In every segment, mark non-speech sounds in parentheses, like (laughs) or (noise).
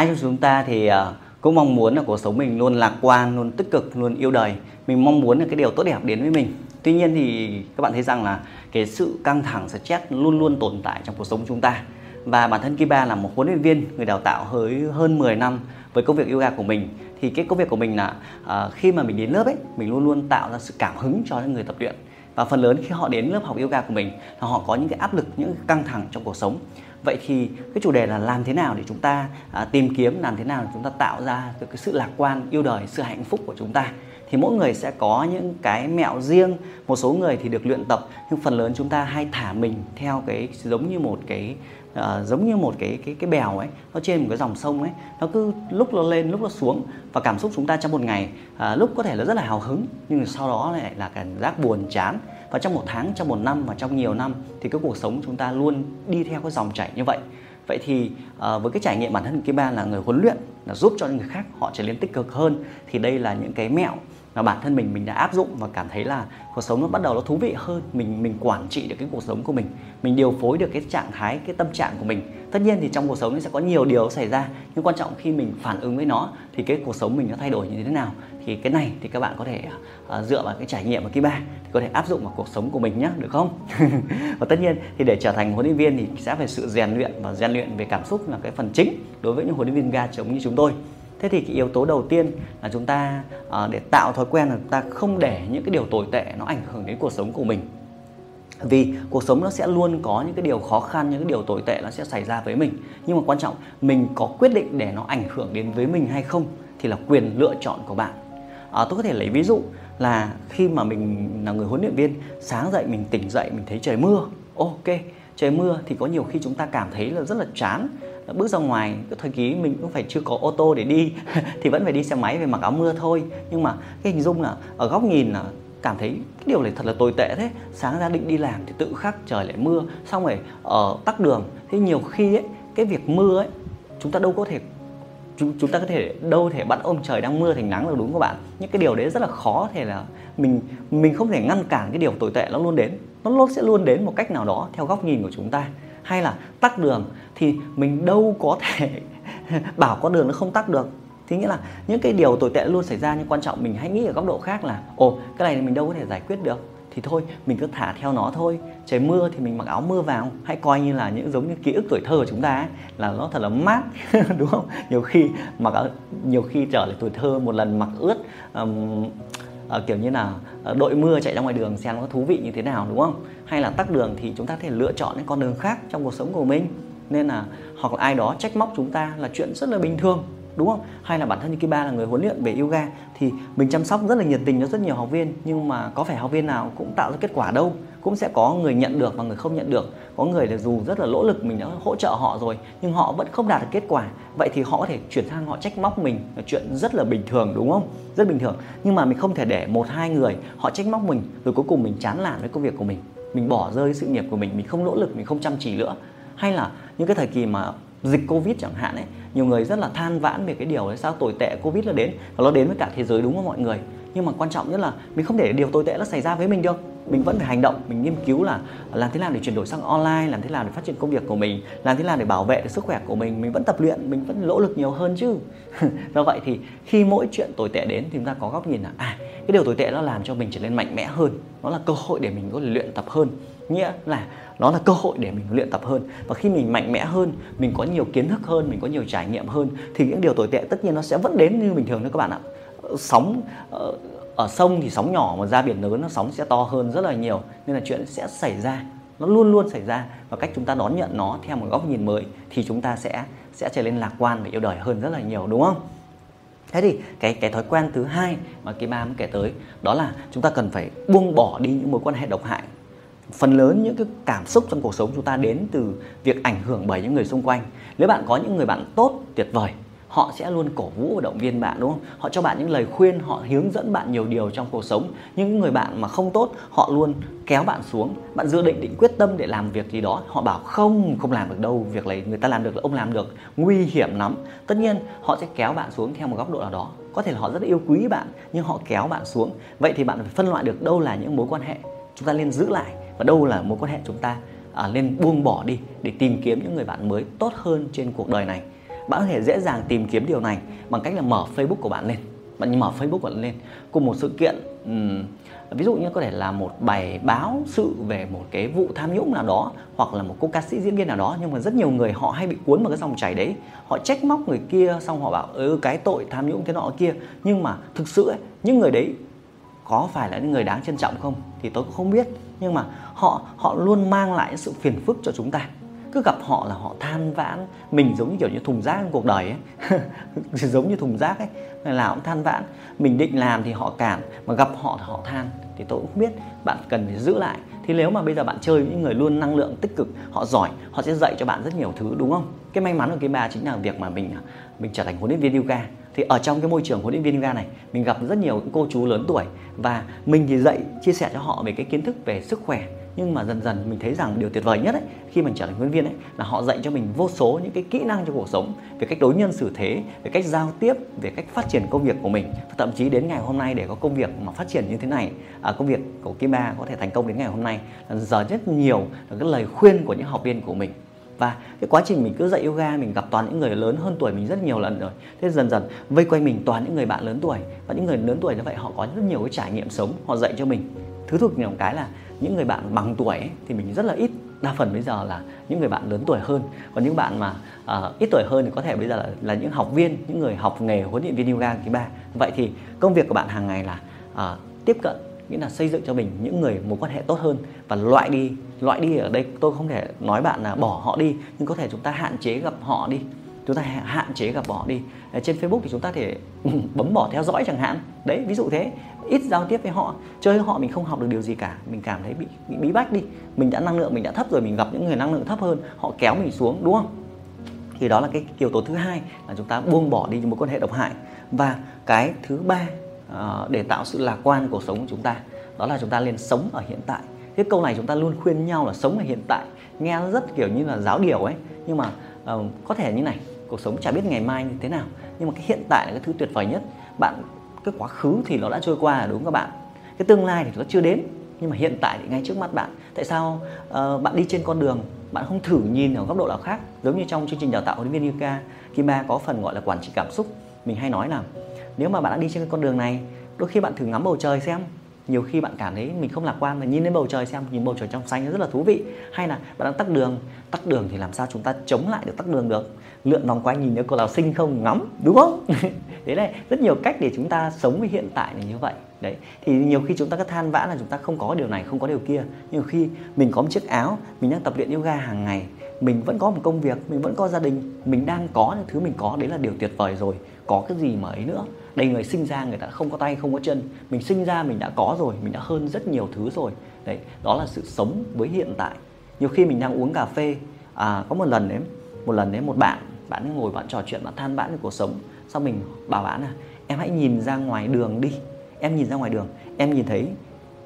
ai trong chúng ta thì ờ, cũng mong muốn là cuộc sống mình luôn lạc quan luôn tích cực luôn yêu đời. Mình mong muốn là cái điều tốt đẹp đến với mình. Tuy nhiên thì các bạn thấy rằng là cái sự căng thẳng stress luôn luôn tồn tại trong cuộc sống chúng ta. Và bản thân Kiba là một huấn luyện viên người đào tạo hơi hơn 10 năm với công việc yoga của mình. Thì cái công việc của mình là à, khi mà mình đến lớp ấy mình luôn luôn tạo ra sự cảm hứng cho những người tập luyện. Và phần lớn khi họ đến lớp học yoga của mình là họ có những cái áp lực những cái căng thẳng trong cuộc sống vậy thì cái chủ đề là làm thế nào để chúng ta à, tìm kiếm làm thế nào để chúng ta tạo ra được cái sự lạc quan yêu đời sự hạnh phúc của chúng ta? Thì mỗi người sẽ có những cái mẹo riêng một số người thì được luyện tập nhưng phần lớn chúng ta hay thả mình theo cái giống như một cái uh, giống như một cái cái cái bèo ấy nó trên một cái dòng sông ấy nó cứ lúc nó lên lúc nó xuống và cảm xúc chúng ta trong một ngày uh, lúc có thể là rất là hào hứng nhưng sau đó lại là cảm giác buồn chán và trong một tháng trong một năm và trong nhiều năm thì cái cuộc sống chúng ta luôn đi theo cái dòng chảy như vậy. Vậy thì uh, với cái trải nghiệm bản thân Kim Ba là người huấn luyện là giúp cho những người khác họ trở nên tích cực hơn thì đây là những cái mẹo mà bản thân mình mình đã áp dụng và cảm thấy là cuộc sống nó bắt đầu nó thú vị hơn. Mình mình quản trị được cái cuộc sống của mình. Mình điều phối được cái trạng thái cái tâm trạng của mình. Tất nhiên thì trong cuộc sống nó sẽ có nhiều điều xảy ra nhưng quan trọng khi mình phản ứng với nó thì cái cuộc sống mình nó thay đổi như thế nào. Thì cái này thì các bạn có thể uh, dựa vào cái trải nghiệm của Kiba thì có thể áp dụng vào cuộc sống của mình nhé được không? (laughs) Và tất nhiên thì để trở thành huấn luyện viên thì sẽ phải sự rèn luyện và rèn luyện về cảm xúc là cái phần chính đối với những huấn luyện viên ga chống như chúng tôi thế thì cái yếu tố đầu tiên là chúng ta uh, để tạo thói quen là chúng ta không để những cái điều tồi tệ nó ảnh hưởng đến cuộc sống của mình. Vì cuộc sống nó sẽ luôn có những cái điều khó khăn những cái điều tồi tệ nó sẽ xảy ra với mình. Nhưng mà quan trọng mình có quyết định để nó ảnh hưởng đến với mình hay không thì là quyền lựa chọn của bạn. À, tôi có thể lấy ví dụ là khi mà mình là người huấn luyện viên sáng dậy mình tỉnh dậy mình thấy trời mưa. Ok trời mưa thì có nhiều khi chúng ta cảm thấy là rất là chán bước ra ngoài cái thời kỳ mình cũng phải chưa có ô tô để đi (laughs) thì vẫn phải đi xe máy về mặc áo mưa thôi. Nhưng mà cái hình dung là ở góc nhìn là cảm thấy cái điều này thật là tồi tệ thế. Sáng ra định đi làm thì tự khắc trời lại mưa xong rồi ở tắc đường. Thế nhiều khi ấy cái việc mưa ấy chúng ta đâu có thể chúng, chúng ta có thể đâu thể bắt ông trời đang mưa thành nắng được đúng các bạn. Những cái điều đấy rất là khó thể là mình mình không thể ngăn cản cái điều tồi tệ nó luôn đến. Nó luôn sẽ luôn đến một cách nào đó theo góc nhìn của chúng ta hay là tắt đường thì mình đâu có thể (laughs) bảo con đường nó không tắt được. Thì nghĩa là những cái điều tồi tệ luôn xảy ra nhưng quan trọng mình hãy nghĩ ở góc độ khác là ồ cái này mình đâu có thể giải quyết được. Thì thôi mình cứ thả theo nó thôi. Trời mưa thì mình mặc áo mưa vào. Hãy coi như là những giống như ký ức tuổi thơ của chúng ta ấy, là nó thật là mát (laughs) đúng không? Nhiều khi mặc nhiều khi trở lại tuổi thơ một lần mặc ướt um, uh, kiểu như là uh, đội mưa chạy ra ngoài đường xem nó có thú vị như thế nào đúng không? Hay là tắc đường thì chúng ta có thể lựa chọn những con đường khác trong cuộc sống của mình. Nên là hoặc là ai đó trách móc chúng ta là chuyện rất là bình thường đúng không? Hay là bản thân như Kiba là người huấn luyện về yoga thì mình chăm sóc rất là nhiệt tình cho rất nhiều học viên nhưng mà có phải học viên nào cũng tạo ra kết quả đâu cũng sẽ có người nhận được và người không nhận được có người là dù rất là nỗ lực mình đã hỗ trợ họ rồi, nhưng họ vẫn không đạt được kết quả. Vậy thì họ có thể chuyển sang họ trách móc mình. Là chuyện rất là bình thường, đúng không? Rất bình thường. Nhưng mà mình không thể để một, hai người họ trách móc mình, rồi cuối cùng mình chán nản với công việc của mình. Mình bỏ rơi sự nghiệp của mình mình không nỗ lực, mình không chăm chỉ nữa. Hay là những cái thời kỳ mà dịch covid chẳng hạn ấy, nhiều người rất là than vãn về cái điều là sao tồi tệ covid nó đến. Và nó đến với cả thế giới, đúng không mọi người? Nhưng mà quan trọng nhất là mình không để điều tồi tệ nó xảy ra với mình được mình vẫn phải hành động, mình nghiên cứu là làm thế nào để chuyển đổi sang online, làm thế nào để phát triển công việc của mình, làm thế nào để bảo vệ được sức khỏe của mình. Mình vẫn tập luyện, mình vẫn nỗ lực nhiều hơn chứ. (laughs) Do vậy thì khi mỗi chuyện tồi tệ đến thì chúng ta có góc nhìn là à cái điều tồi tệ nó làm cho mình trở nên mạnh mẽ hơn. Nó là cơ hội để mình có thể luyện tập hơn. Nghĩa là nó là cơ hội để mình luyện tập hơn. Và khi mình mạnh mẽ hơn, mình có nhiều kiến thức hơn, mình có nhiều trải nghiệm hơn, thì những điều tồi tệ tất nhiên nó sẽ vẫn đến như bình thường thôi các bạn ạ. Sóng ờ, ở sông thì sóng nhỏ mà ra biển lớn nó sóng sẽ to hơn rất là nhiều, nên là chuyện sẽ xảy ra, nó luôn luôn xảy ra. Và cách chúng ta đón nhận nó theo một góc nhìn mới thì chúng ta sẽ sẽ trở nên lạc quan và yêu đời hơn rất là nhiều, đúng không? Thế thì cái cái thói quen thứ hai mà cái ba muốn kể tới đó là chúng ta cần phải buông bỏ đi những mối quan hệ độc hại. Phần lớn những cái cảm xúc trong cuộc sống chúng ta đến từ việc ảnh hưởng bởi những người xung quanh. Nếu bạn có những người bạn tốt, tuyệt vời họ sẽ luôn cổ vũ và động viên bạn đúng không? Họ cho bạn những lời khuyên họ hướng dẫn bạn nhiều điều trong cuộc sống. Những người bạn mà không tốt họ luôn kéo bạn xuống. Bạn dự định định quyết tâm để làm việc gì đó. Họ bảo không không làm được đâu việc này người ta làm được là ông làm được. Nguy hiểm lắm. Tất nhiên họ sẽ kéo bạn xuống theo một góc độ nào đó. Có thể là họ rất yêu quý bạn nhưng họ kéo bạn xuống. Vậy thì bạn phải phân loại được đâu là những mối quan hệ chúng ta nên giữ lại và đâu là mối quan hệ chúng ta à, nên buông bỏ đi để tìm kiếm những người bạn mới tốt hơn trên cuộc đời này bạn có thể dễ dàng tìm kiếm điều này bằng cách là mở Facebook của bạn lên. Bạn mở Facebook của bạn lên cùng một sự kiện um, ví dụ như có thể là một bài báo sự về một cái vụ tham nhũng nào đó hoặc là một cô ca sĩ diễn viên nào đó nhưng mà rất nhiều người họ hay bị cuốn vào cái dòng chảy đấy. Họ trách móc người kia xong họ bảo ừ cái tội tham nhũng thế nọ kia. Nhưng mà thực sự ấy, những người đấy có phải là những người đáng trân trọng không thì tôi cũng không biết. Nhưng mà họ họ luôn mang lại sự phiền phức cho chúng ta cứ gặp họ là họ than vãn. Mình giống như kiểu như thùng rác trong cuộc đời ấy. (laughs) Giống như thùng rác ấy là nào cũng than vãn. Mình định làm thì họ cản, mà gặp họ thì họ than. Thì tôi cũng không biết bạn cần phải giữ lại. Thì nếu mà bây giờ bạn chơi với những người luôn năng lượng tích cực, họ giỏi, họ sẽ dạy cho bạn rất nhiều thứ, đúng không? Cái may mắn của cái ba chính là việc mà mình mình trở thành huấn luyện viên yoga. Thì ở trong cái môi trường huấn luyện viên yoga này, mình gặp rất nhiều cô chú lớn tuổi. Và mình thì dạy, chia sẻ cho họ về cái kiến thức về sức khỏe nhưng mà dần dần mình thấy rằng điều tuyệt vời nhất ấy, khi mình trở thành huấn viên ấy là họ dạy cho mình vô số những cái kỹ năng trong cuộc sống về cách đối nhân xử thế về cách giao tiếp về cách phát triển công việc của mình. Và thậm chí đến ngày hôm nay để có công việc mà phát triển như thế này à, công việc của Kim Ba có thể thành công đến ngày hôm nay là giờ rất nhiều là cái lời khuyên của những học viên của mình. Và cái quá trình mình cứ dạy yoga mình gặp toàn những người lớn hơn tuổi mình rất nhiều lần rồi. Thế dần dần vây quanh mình toàn những người bạn lớn tuổi. Và những người lớn tuổi như vậy họ có rất nhiều cái trải nghiệm sống họ dạy cho mình. Thứ thực nhiều cái là những người bạn bằng tuổi ấy, thì mình rất là ít. Đa phần bây giờ là những người bạn lớn tuổi hơn. Còn những bạn mà uh, ít tuổi hơn thì có thể bây giờ là, là những học viên những người học nghề huấn luyện viên yoga thứ ba. Vậy thì công việc của bạn hàng ngày là uh, tiếp cận nghĩa là xây dựng cho mình những người mối quan hệ tốt hơn và loại đi loại đi ở đây. Tôi không thể nói bạn là bỏ họ đi nhưng có thể chúng ta hạn chế gặp họ đi. Chúng ta hạn chế gặp họ đi. Ờ, trên Facebook thì chúng ta thể (laughs) bấm bỏ theo dõi chẳng hạn. Đấy ví dụ thế ít giao tiếp với họ chơi với họ mình không học được điều gì cả. Mình cảm thấy bị, bị bí bách đi. Mình đã năng lượng mình đã thấp rồi mình gặp những người năng lượng thấp hơn họ kéo mình xuống đúng không? Thì đó là cái yếu tố thứ hai là chúng ta buông bỏ đi những mối quan hệ độc hại. Và cái thứ ba uh, để tạo sự lạc quan của cuộc sống của chúng ta đó là chúng ta nên sống ở hiện tại. Cái câu này chúng ta luôn khuyên nhau là sống ở hiện tại. Nghe rất kiểu như là giáo điều ấy. Nhưng mà uh, có thể như này cuộc sống chả biết ngày mai như thế nào. Nhưng mà cái hiện tại là cái thứ tuyệt vời nhất. Bạn cái quá khứ thì nó đã trôi qua đúng các bạn? Cái tương lai thì nó chưa đến nhưng mà hiện tại thì ngay trước mắt bạn. Tại sao uh, bạn đi trên con đường bạn không thử nhìn ở góc độ nào khác? Giống như trong chương trình đào tạo huấn luyện viên Yuka Kima có phần gọi là quản trị cảm xúc. Mình hay nói là nếu mà bạn đã đi trên con đường này đôi khi bạn thử ngắm bầu trời xem nhiều khi bạn cảm thấy mình không lạc quan mà nhìn lên bầu trời xem, nhìn bầu trời trong xanh rất là thú vị. Hay là bạn đang tắt đường tắt đường thì làm sao chúng ta chống lại được tắt đường được? Lượn vòng quanh nhìn thấy cô nào xinh không, ngắm, đúng không? (laughs) Đấy này rất nhiều cách để chúng ta sống với hiện tại là như vậy. Đấy, thì nhiều khi chúng ta cứ than vãn là chúng ta không có điều này, không có điều kia. Nhiều khi mình có một chiếc áo, mình đang tập luyện yoga hàng ngày, mình vẫn có một công việc, mình vẫn có gia đình, mình đang có những thứ mình có, đấy là điều tuyệt vời rồi. Có cái gì mà ấy nữa đây người sinh ra người ta không có tay không có chân. Mình sinh ra mình đã có rồi mình đã hơn rất nhiều thứ rồi. Đấy đó là sự sống với hiện tại. Nhiều khi mình đang uống cà phê à, có một lần đấy một lần đấy một bạn bạn ngồi bạn trò chuyện bạn than vãn về cuộc sống. Sau mình bảo bạn là em hãy nhìn ra ngoài đường đi em nhìn ra ngoài đường. Em nhìn thấy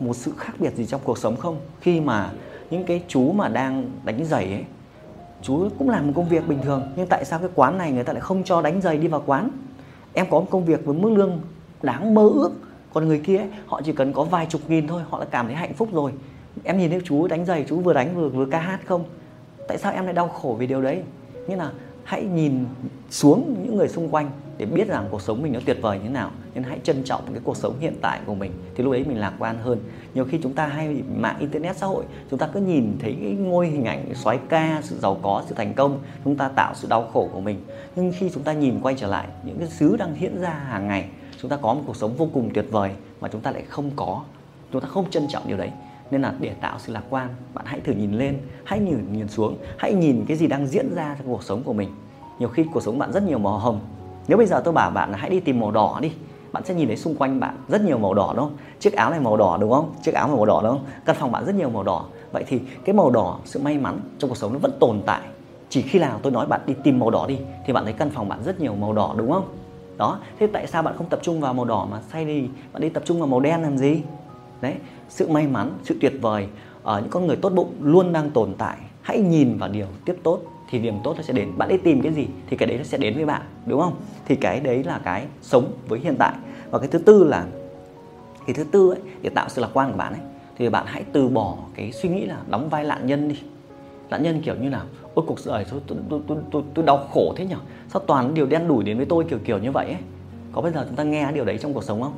một sự khác biệt gì trong cuộc sống không? Khi mà những cái chú mà đang đánh giày ấy chú cũng làm một công việc bình thường nhưng tại sao cái quán này người ta lại không cho đánh giày đi vào quán? Em có một công việc với mức lương đáng mơ ước. Còn người kia ấy, họ chỉ cần có vài chục nghìn thôi họ đã cảm thấy hạnh phúc rồi. Em nhìn thấy chú đánh giày chú vừa đánh vừa vừa ca hát không? Tại sao em lại đau khổ vì điều đấy? Nghĩa là hãy nhìn xuống những người xung quanh để biết rằng cuộc sống mình nó tuyệt vời như thế nào. Nên hãy trân trọng cái cuộc sống hiện tại của mình, thì lúc đấy mình lạc quan hơn. Nhiều khi chúng ta hay mạng internet xã hội, chúng ta cứ nhìn thấy cái ngôi hình ảnh xoáy ca, sự giàu có, sự thành công, chúng ta tạo sự đau khổ của mình. Nhưng khi chúng ta nhìn quay trở lại, những cái xứ đang diễn ra hàng ngày, chúng ta có một cuộc sống vô cùng tuyệt vời mà chúng ta lại không có. Chúng ta không trân trọng điều đấy nên là để tạo sự lạc quan, bạn hãy thử nhìn lên, hãy nhìn nhìn xuống, hãy nhìn cái gì đang diễn ra trong cuộc sống của mình. Nhiều khi cuộc sống bạn rất nhiều màu hồng. Nếu bây giờ tôi bảo bạn là hãy đi tìm màu đỏ đi, bạn sẽ nhìn thấy xung quanh bạn rất nhiều màu đỏ, đúng không? Chiếc áo này màu đỏ, đúng không? Chiếc áo màu đỏ, đúng không? Căn phòng bạn rất nhiều màu đỏ. Vậy thì cái màu đỏ, sự may mắn trong cuộc sống nó vẫn tồn tại. Chỉ khi nào tôi nói bạn đi tìm màu đỏ đi, thì bạn thấy căn phòng bạn rất nhiều màu đỏ, đúng không? Đó, thế tại sao bạn không tập trung vào màu đỏ mà say đi bạn đi tập trung vào màu đen làm gì? Đấy sự may mắn sự tuyệt vời ở những con người tốt bụng luôn đang tồn tại. Hãy nhìn vào điều tiếp tốt thì điểm tốt nó sẽ đến. Bạn đi tìm cái gì thì cái đấy nó sẽ đến với bạn đúng không? Thì cái đấy là cái sống với hiện tại. Và cái thứ tư là cái thứ tư ấy để tạo sự lạc quan của bạn ấy thì bạn hãy từ bỏ cái suy nghĩ là đóng vai nạn nhân đi. Nạn nhân kiểu như nào? Ôi cuộc đời tôi tôi, tôi, tôi, tôi, tôi đau khổ thế nhở? sao toàn điều đen đủi đến với tôi kiểu kiểu như vậy ấy? Có bao giờ chúng ta nghe điều đấy trong cuộc sống không?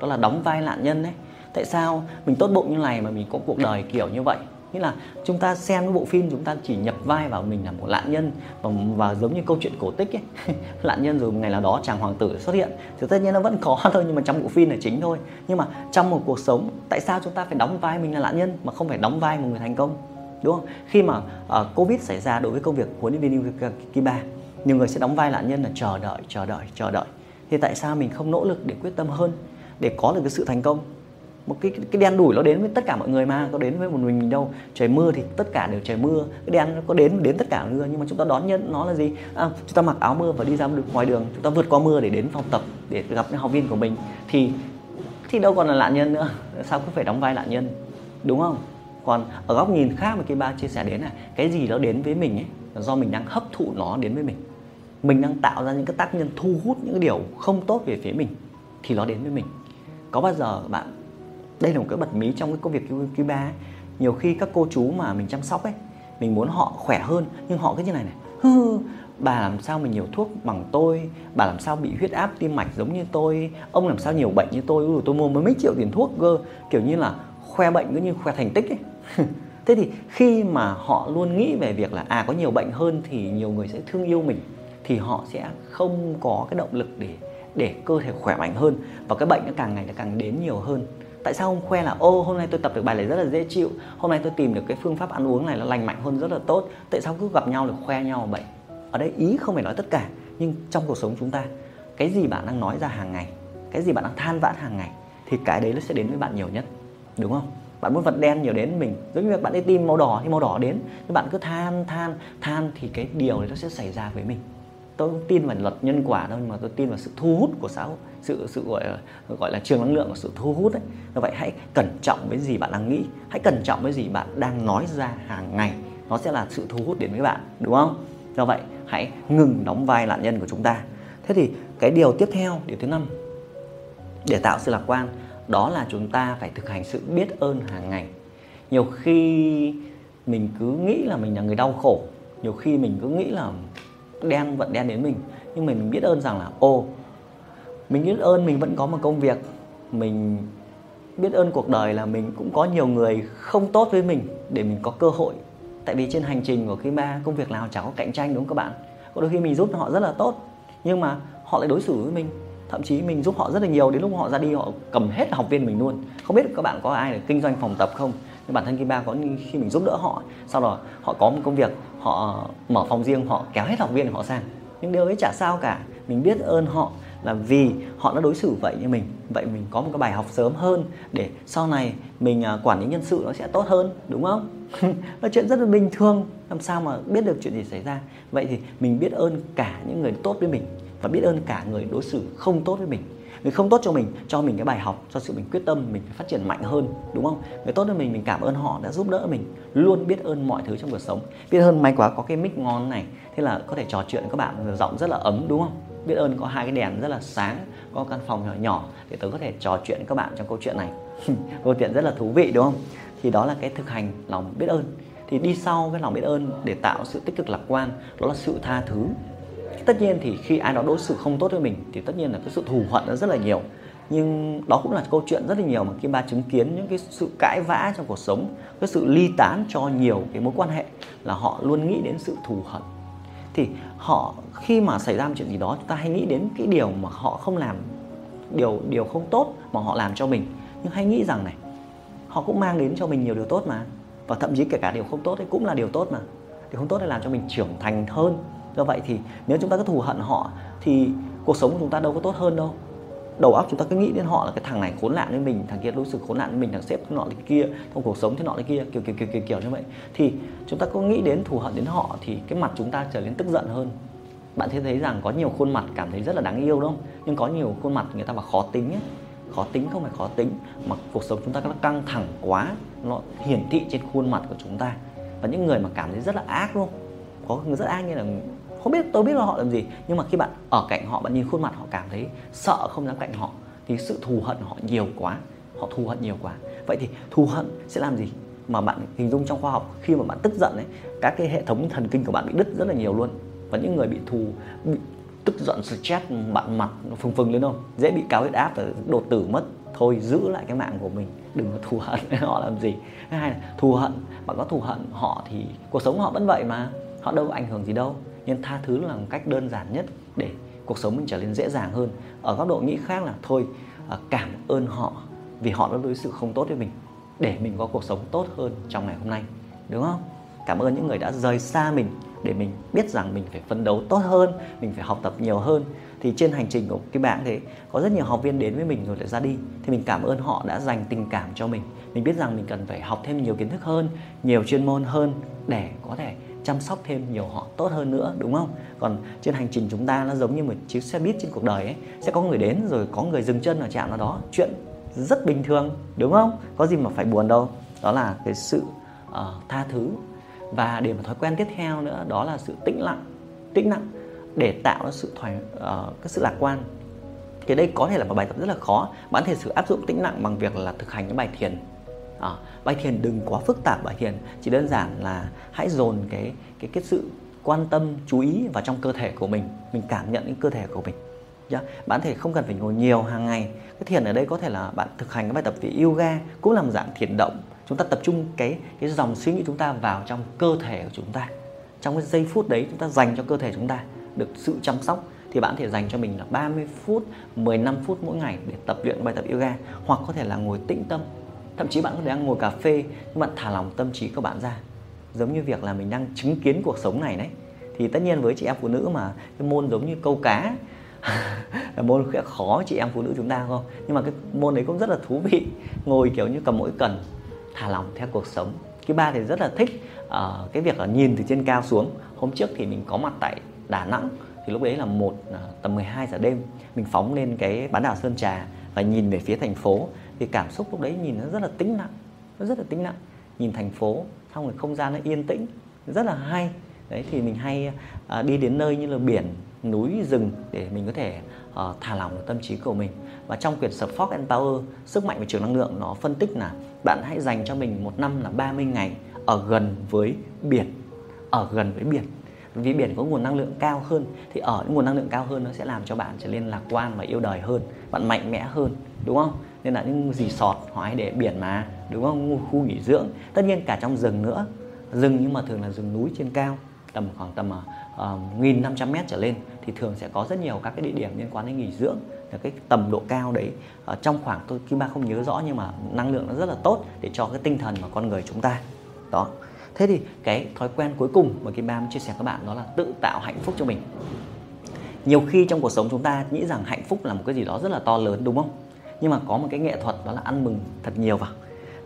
Đó là đóng vai nạn nhân đấy tại sao mình tốt bụng như này mà mình có cuộc đời kiểu như vậy? Nghĩa là chúng ta xem bộ phim chúng ta chỉ nhập vai vào mình là một nạn nhân và, và giống như câu chuyện cổ tích ấy. (laughs) Nạn nhân rồi một ngày nào đó chàng hoàng tử xuất hiện thì tất nhiên nó vẫn có thôi nhưng mà trong bộ phim là chính thôi. Nhưng mà trong một cuộc sống tại sao chúng ta phải đóng vai mình là nạn nhân mà không phải đóng vai một người thành công? Đúng không? Khi mà uh, covid xảy ra đối với công việc huấn luyện viên Kiba nhiều người sẽ đóng vai nạn nhân là chờ đợi chờ đợi chờ đợi. Thì tại sao mình không nỗ lực để quyết tâm hơn để có được cái sự thành công một cái cái đen đủi nó đến với tất cả mọi người mà có đến với một mình mình đâu. Trời mưa thì tất cả đều trời mưa. Cái đen nó có đến đến tất cả mưa nhưng mà chúng ta đón nhận nó là gì? À, chúng ta mặc áo mưa và đi ra ngoài đường. Chúng ta vượt qua mưa để đến phòng tập để gặp những học viên của mình. Thì thì đâu còn là nạn nhân nữa. Sao cứ phải đóng vai nạn nhân? Đúng không? Còn ở góc nhìn khác mà cái ba chia sẻ đến là cái gì nó đến với mình ấy là do mình đang hấp thụ nó đến với mình. Mình đang tạo ra những cái tác nhân thu hút những cái điều không tốt về phía mình thì nó đến với mình. Có bao giờ bạn đây là một cái bật mí trong cái công việc quý nhiều khi các cô chú mà mình chăm sóc ấy mình muốn họ khỏe hơn nhưng họ cứ như này này hư bà làm sao mà nhiều thuốc bằng tôi? Bà làm sao bị huyết áp tim mạch giống như tôi? Ông làm sao nhiều bệnh như tôi? Ui, tôi mua mấy mấy triệu tiền thuốc cơ. Kiểu như là khoe bệnh cứ như khoe thành tích ấy. (laughs) Thế thì khi mà họ luôn nghĩ về việc là à có nhiều bệnh hơn thì nhiều người sẽ thương yêu mình thì họ sẽ không có cái động lực để để cơ thể khỏe mạnh hơn. Và cái bệnh nó càng ngày nó càng đến nhiều hơn tại sao không khoe là, ô, hôm nay tôi tập được bài này rất là dễ chịu. Hôm nay tôi tìm được cái phương pháp ăn uống này nó lành mạnh hơn rất là tốt. Tại sao cứ gặp nhau là khoe nhau vậy? Ở đây ý không phải nói tất cả, nhưng trong cuộc sống chúng ta, cái gì bạn đang nói ra hàng ngày, cái gì bạn đang than vãn hàng ngày thì cái đấy nó sẽ đến với bạn nhiều nhất, đúng không? Bạn muốn vật đen nhiều đến mình, giống như việc bạn đi tìm màu đỏ thì màu đỏ đến. Nhưng bạn cứ than than than thì cái điều đấy nó sẽ xảy ra với mình tôi không tin vào luật nhân quả đâu nhưng mà tôi tin vào sự thu hút của xã hội, sự sự gọi là gọi là trường năng lượng của sự thu hút đấy như vậy hãy cẩn trọng với gì bạn đang nghĩ, hãy cẩn trọng với gì bạn đang nói ra hàng ngày, nó sẽ là sự thu hút đến với bạn, đúng không? Do vậy hãy ngừng đóng vai nạn nhân của chúng ta. Thế thì cái điều tiếp theo, điều thứ năm để tạo sự lạc quan, đó là chúng ta phải thực hành sự biết ơn hàng ngày. Nhiều khi mình cứ nghĩ là mình là người đau khổ, nhiều khi mình cứ nghĩ là đen vẫn đen đến mình. Nhưng mình biết ơn rằng là ô mình biết ơn mình vẫn có một công việc. Mình biết ơn cuộc đời là mình cũng có nhiều người không tốt với mình để mình có cơ hội. Tại vì trên hành trình của khi ba, công việc nào chẳng có cạnh tranh đúng không các bạn? Có đôi khi mình giúp họ rất là tốt, nhưng mà họ lại đối xử với mình. Thậm chí mình giúp họ rất là nhiều đến lúc họ ra đi, họ cầm hết học viên mình luôn. Không biết các bạn có ai để kinh doanh phòng tập không? Nhưng bản thân Kim có khi mình giúp đỡ họ, sau đó họ có một công việc họ mở phòng riêng, họ kéo hết học viên họ sang. Nhưng điều ấy chả sao cả. Mình biết ơn họ là vì họ đã đối xử vậy như mình. Vậy mình có một cái bài học sớm hơn để sau này mình à, quản lý nhân sự nó sẽ tốt hơn, đúng không? (laughs) Là chuyện rất là bình thường. Làm sao mà biết được chuyện gì xảy ra? Vậy thì mình biết ơn cả những người tốt với mình và biết ơn cả người đối xử không tốt với mình người không tốt cho mình cho mình cái bài học, cho sự mình quyết tâm, mình phải phát triển mạnh hơn, đúng không? Người tốt với mình mình cảm ơn họ đã giúp đỡ mình, luôn biết ơn mọi thứ trong cuộc sống. Biết ơn may quá có cái mic ngon này, thế là có thể trò chuyện với các bạn giọng rất là ấm, đúng không? Biết ơn có hai cái đèn rất là sáng, có căn phòng nhỏ nhỏ để tớ có thể trò chuyện với các bạn trong câu chuyện này. (laughs) Câu chuyện rất là thú vị, đúng không? Thì đó là cái thực hành lòng biết ơn. Thì đi sau cái lòng biết ơn để tạo sự tích cực lạc quan, đó là sự tha thứ tất nhiên thì khi ai đó đối xử không tốt với mình thì tất nhiên là cái sự thù hận nó rất là nhiều. Nhưng đó cũng là câu chuyện rất là nhiều mà Kim Ba chứng kiến những cái sự cãi vã trong cuộc sống, cái sự ly tán cho nhiều cái mối quan hệ là họ luôn nghĩ đến sự thù hận. Thì họ, khi mà xảy ra một chuyện gì đó, chúng ta hay nghĩ đến cái điều mà họ không làm, điều điều không tốt mà họ làm cho mình. Nhưng hay nghĩ rằng này, họ cũng mang đến cho mình nhiều điều tốt mà. Và thậm chí kể cả điều không tốt ấy cũng là điều tốt mà. Điều không tốt ấy làm cho mình trưởng thành hơn do vậy thì nếu chúng ta cứ thù hận họ thì cuộc sống của chúng ta đâu có tốt hơn đâu. Đầu óc chúng ta cứ nghĩ đến họ là cái thằng này khốn nạn với mình, thằng kia đối xử khốn nạn với mình, thằng sếp nọ cái kia trong cuộc sống thế nọ thế kia, kiểu kiểu kiểu kiểu kiểu như vậy. Thì chúng ta có nghĩ đến thù hận đến họ thì cái mặt chúng ta trở nên tức giận hơn. Bạn sẽ thấy rằng có nhiều khuôn mặt cảm thấy rất là đáng yêu, đúng không? Nhưng có nhiều khuôn mặt người ta bảo khó tính ấy. Khó tính không phải khó tính, mà cuộc sống chúng ta nó căng thẳng quá, nó hiển thị trên khuôn mặt của chúng ta. Và những người mà cảm thấy rất là ác luôn có người rất ác như là không biết tôi biết là họ làm gì, nhưng mà khi bạn ở cạnh họ, bạn nhìn khuôn mặt họ cảm thấy sợ không dám cạnh họ, thì sự thù hận họ nhiều quá, họ thù hận nhiều quá. Vậy thì thù hận sẽ làm gì mà bạn hình dung trong khoa học? Khi mà bạn tức giận ấy, các cái hệ thống thần kinh của bạn bị đứt rất là nhiều luôn. Và những người bị thù, bị tức giận, stress, bạn mặt phừng phừng lên không dễ bị cao huyết áp và đột tử mất. Thôi giữ lại cái mạng của mình, đừng có thù (laughs) hận họ làm gì. Thứ hai là thù hận, bạn có thù hận họ thì cuộc sống họ vẫn vậy mà, họ đâu có ảnh hưởng gì đâu nên tha thứ là một cách đơn giản nhất để cuộc sống mình trở nên dễ dàng hơn. Ở góc độ nghĩ khác là, thôi à, cảm ơn họ vì họ đã đối xử không tốt với mình, để mình có cuộc sống tốt hơn trong ngày hôm nay. Đúng không? Cảm ơn những người đã rời xa mình để mình biết rằng mình phải phấn đấu tốt hơn, mình phải học tập nhiều hơn. Thì trên hành trình của cái bạn thế có rất nhiều học viên đến với mình rồi lại ra đi. Thì mình cảm ơn họ đã dành tình cảm cho mình. Mình biết rằng mình cần phải học thêm nhiều kiến thức hơn, nhiều chuyên môn hơn để có thể chăm sóc thêm nhiều họ tốt hơn nữa đúng không? Còn trên hành trình chúng ta nó giống như một chiếc xe buýt trên cuộc đời ấy sẽ có người đến rồi có người dừng chân ở trạm nào đó chuyện rất bình thường đúng không? Có gì mà phải buồn đâu. Đó là cái sự uh, tha thứ. Và để mà thói quen tiếp theo nữa đó là sự tĩnh lặng tĩnh lặng để tạo ra sự thoải uh, cái sự lạc quan. Thì đây có thể là một bài tập rất là khó. Bạn thể sự áp dụng tĩnh lặng bằng việc là thực hành những bài thiền. Ờ, à, bài thiền đừng quá phức tạp bài thiền chỉ đơn giản là hãy dồn cái cái cái sự quan tâm chú ý vào trong cơ thể của mình mình cảm nhận những cơ thể của mình Yeah. Bạn thể không cần phải ngồi nhiều hàng ngày. Cái thiền ở đây có thể là bạn thực hành cái bài tập về yoga cũng làm dạng thiền động. Chúng ta tập trung cái cái dòng suy nghĩ chúng ta vào trong cơ thể của chúng ta. Trong cái giây phút đấy chúng ta dành cho cơ thể chúng ta được sự chăm sóc thì bạn thể dành cho mình là 30 phút, 15 phút mỗi ngày để tập luyện bài tập yoga hoặc có thể là ngồi tĩnh tâm. Thậm chí bạn có thể đang ngồi cà phê nhưng bạn thả lỏng tâm trí của bạn ra. Giống như việc là mình đang chứng kiến cuộc sống này đấy. Thì tất nhiên với chị em phụ nữ mà cái môn giống như câu cá (laughs) là môn sẽ khó chị em phụ nữ chúng ta không? Nhưng mà cái môn đấy cũng rất là thú vị. Ngồi kiểu như cầm mỗi cần thả lỏng theo cuộc sống. Cái ba thì rất là thích uh, cái việc là nhìn từ trên cao xuống. Hôm trước thì mình có mặt tại Đà Nẵng thì lúc đấy là một uh, tầm 12 giờ đêm. Mình phóng lên cái bán đảo Sơn Trà và nhìn về phía thành phố thì cảm xúc lúc đấy nhìn nó rất là tĩnh lặng nó rất là tĩnh lặng. Nhìn thành phố xong rồi không gian nó yên tĩnh rất là hay. Đấy thì mình hay uh, đi đến nơi như là biển núi rừng để mình có thể uh, thả lỏng tâm trí của mình. Và trong quyển Support and Power sức mạnh và trường năng lượng nó phân tích là bạn hãy dành cho mình một năm là 30 ngày ở gần với biển ở gần với biển. Vì biển có nguồn năng lượng cao hơn thì ở những nguồn năng lượng cao hơn nó sẽ làm cho bạn trở nên lạc quan và yêu đời hơn bạn mạnh mẽ hơn đúng không? Nên là những gì sọt họ hay để biển mà đúng không? Khu nghỉ dưỡng. Tất nhiên cả trong rừng nữa. Rừng nhưng mà thường là rừng núi trên cao tầm khoảng tầm uh, nghìn năm trăm mét trở lên thì thường sẽ có rất nhiều các cái địa điểm liên quan đến nghỉ dưỡng là cái tầm độ cao đấy. Uh, trong khoảng tôi kim ba không nhớ rõ nhưng mà năng lượng nó rất là tốt để cho cái tinh thần của con người chúng ta. Đó. Thế thì cái thói quen cuối cùng mà kim ba muốn chia sẻ các bạn đó là tự tạo hạnh phúc cho mình. Nhiều khi trong cuộc sống chúng ta nghĩ rằng hạnh phúc là một cái gì đó rất là to lớn đúng không? Nhưng mà có một cái nghệ thuật đó là ăn mừng thật nhiều vào.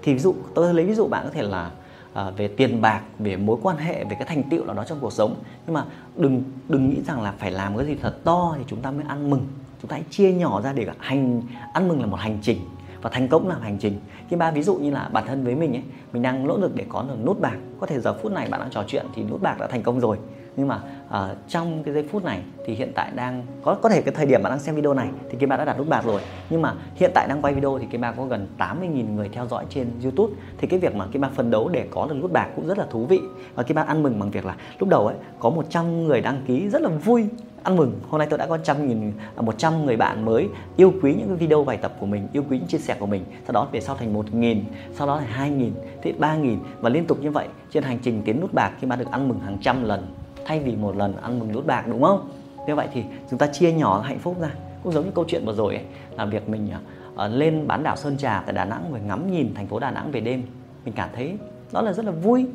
Thì ví dụ tôi lấy ví dụ bạn có thể là à, về tiền bạc về mối quan hệ về cái thành tựu nào đó trong cuộc sống. Nhưng mà đừng đừng nghĩ rằng là phải làm cái gì thật to thì chúng ta mới ăn mừng. Chúng ta hãy chia nhỏ ra để hành ăn mừng là một hành trình và thành công là hành trình. Khi ba ví dụ như là bản thân với mình ấy mình đang nỗ lực để có được nút bạc. Có thể giờ phút này bạn đang trò chuyện thì nút bạc đã thành công rồi nhưng mà uh, trong cái giây phút này thì hiện tại đang có có thể cái thời điểm bạn đang xem video này thì cái bạn đã đặt nút bạc rồi. Nhưng mà hiện tại đang quay video thì cái bạn có gần 80.000 người theo dõi trên YouTube. Thì cái việc mà cái bạn phấn đấu để có được nút bạc cũng rất là thú vị. Và cái bạn ăn mừng bằng việc là lúc đầu ấy có 100 người đăng ký rất là vui ăn mừng. Hôm nay tôi đã có trăm nghìn à, một trăm người bạn mới yêu quý những cái video bài tập của mình yêu quý những chia sẻ của mình. Sau đó về sau thành một nghìn sau đó là hai nghìn thế ba nghìn. Và liên tục như vậy trên hành trình tiến nút bạc khi mà được ăn mừng hàng trăm lần thay vì một lần ăn mừng đốt bạc đúng không? Như vậy thì chúng ta chia nhỏ hạnh phúc ra. Cũng giống như câu chuyện vừa rồi ấy là việc mình uh, lên bán đảo Sơn Trà tại Đà Nẵng và ngắm nhìn thành phố Đà Nẵng về đêm. Mình cảm thấy đó là rất là vui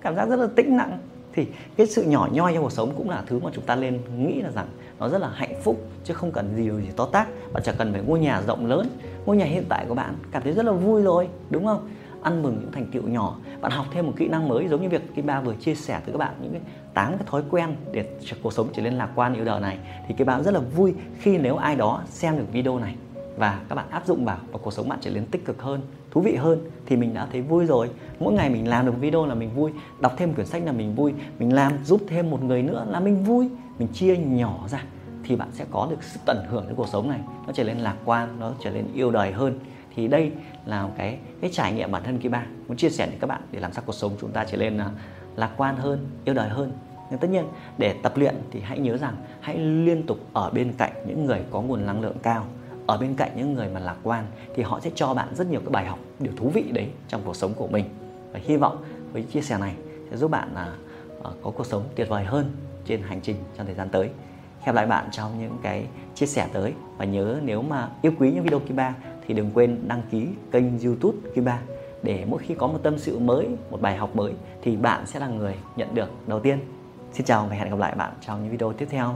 cảm giác rất là tĩnh lặng. Thì cái sự nhỏ nhoi trong cuộc sống cũng là thứ mà chúng ta lên nghĩ là rằng nó rất là hạnh phúc chứ không cần gì gì to tác bạn chẳng cần phải ngôi nhà rộng lớn ngôi nhà hiện tại của bạn cảm thấy rất là vui rồi đúng không? Ăn mừng những thành tựu nhỏ. Bạn học thêm một kỹ năng mới giống như việc cái ba vừa chia sẻ với các bạn, những cái tám cái thói quen để cuộc sống trở nên lạc quan yêu đời này. Thì cái ba rất là vui khi nếu ai đó xem được video này và các bạn áp dụng vào và cuộc sống bạn trở nên tích cực hơn, thú vị hơn thì mình đã thấy vui rồi. Mỗi ngày mình làm được video là mình vui, đọc thêm quyển sách là mình vui, mình làm giúp thêm một người nữa là mình vui, mình chia nhỏ ra thì bạn sẽ có được sức tận hưởng cái cuộc sống này. Nó trở nên lạc quan, nó trở nên yêu đời hơn thì đây là cái cái trải nghiệm bản thân Kiba. Muốn chia sẻ đến các bạn để làm sao cuộc sống chúng ta trở nên à, lạc quan hơn, yêu đời hơn. Nhưng tất nhiên, để tập luyện thì hãy nhớ rằng hãy liên tục ở bên cạnh những người có nguồn năng lượng cao. Ở bên cạnh những người mà lạc quan thì họ sẽ cho bạn rất nhiều các bài học, điều thú vị đấy trong cuộc sống của mình. Và hy vọng với chia sẻ này sẽ giúp bạn là có cuộc sống tuyệt vời hơn trên hành trình trong thời gian tới. Hẹn lại bạn trong những cái chia sẻ tới. Và nhớ nếu mà yêu quý những video Kiba thì đừng quên đăng ký kênh YouTube Kiba để mỗi khi có một tâm sự mới, một bài học mới thì bạn sẽ là người nhận được đầu tiên. Xin chào và hẹn gặp lại bạn trong những video tiếp theo.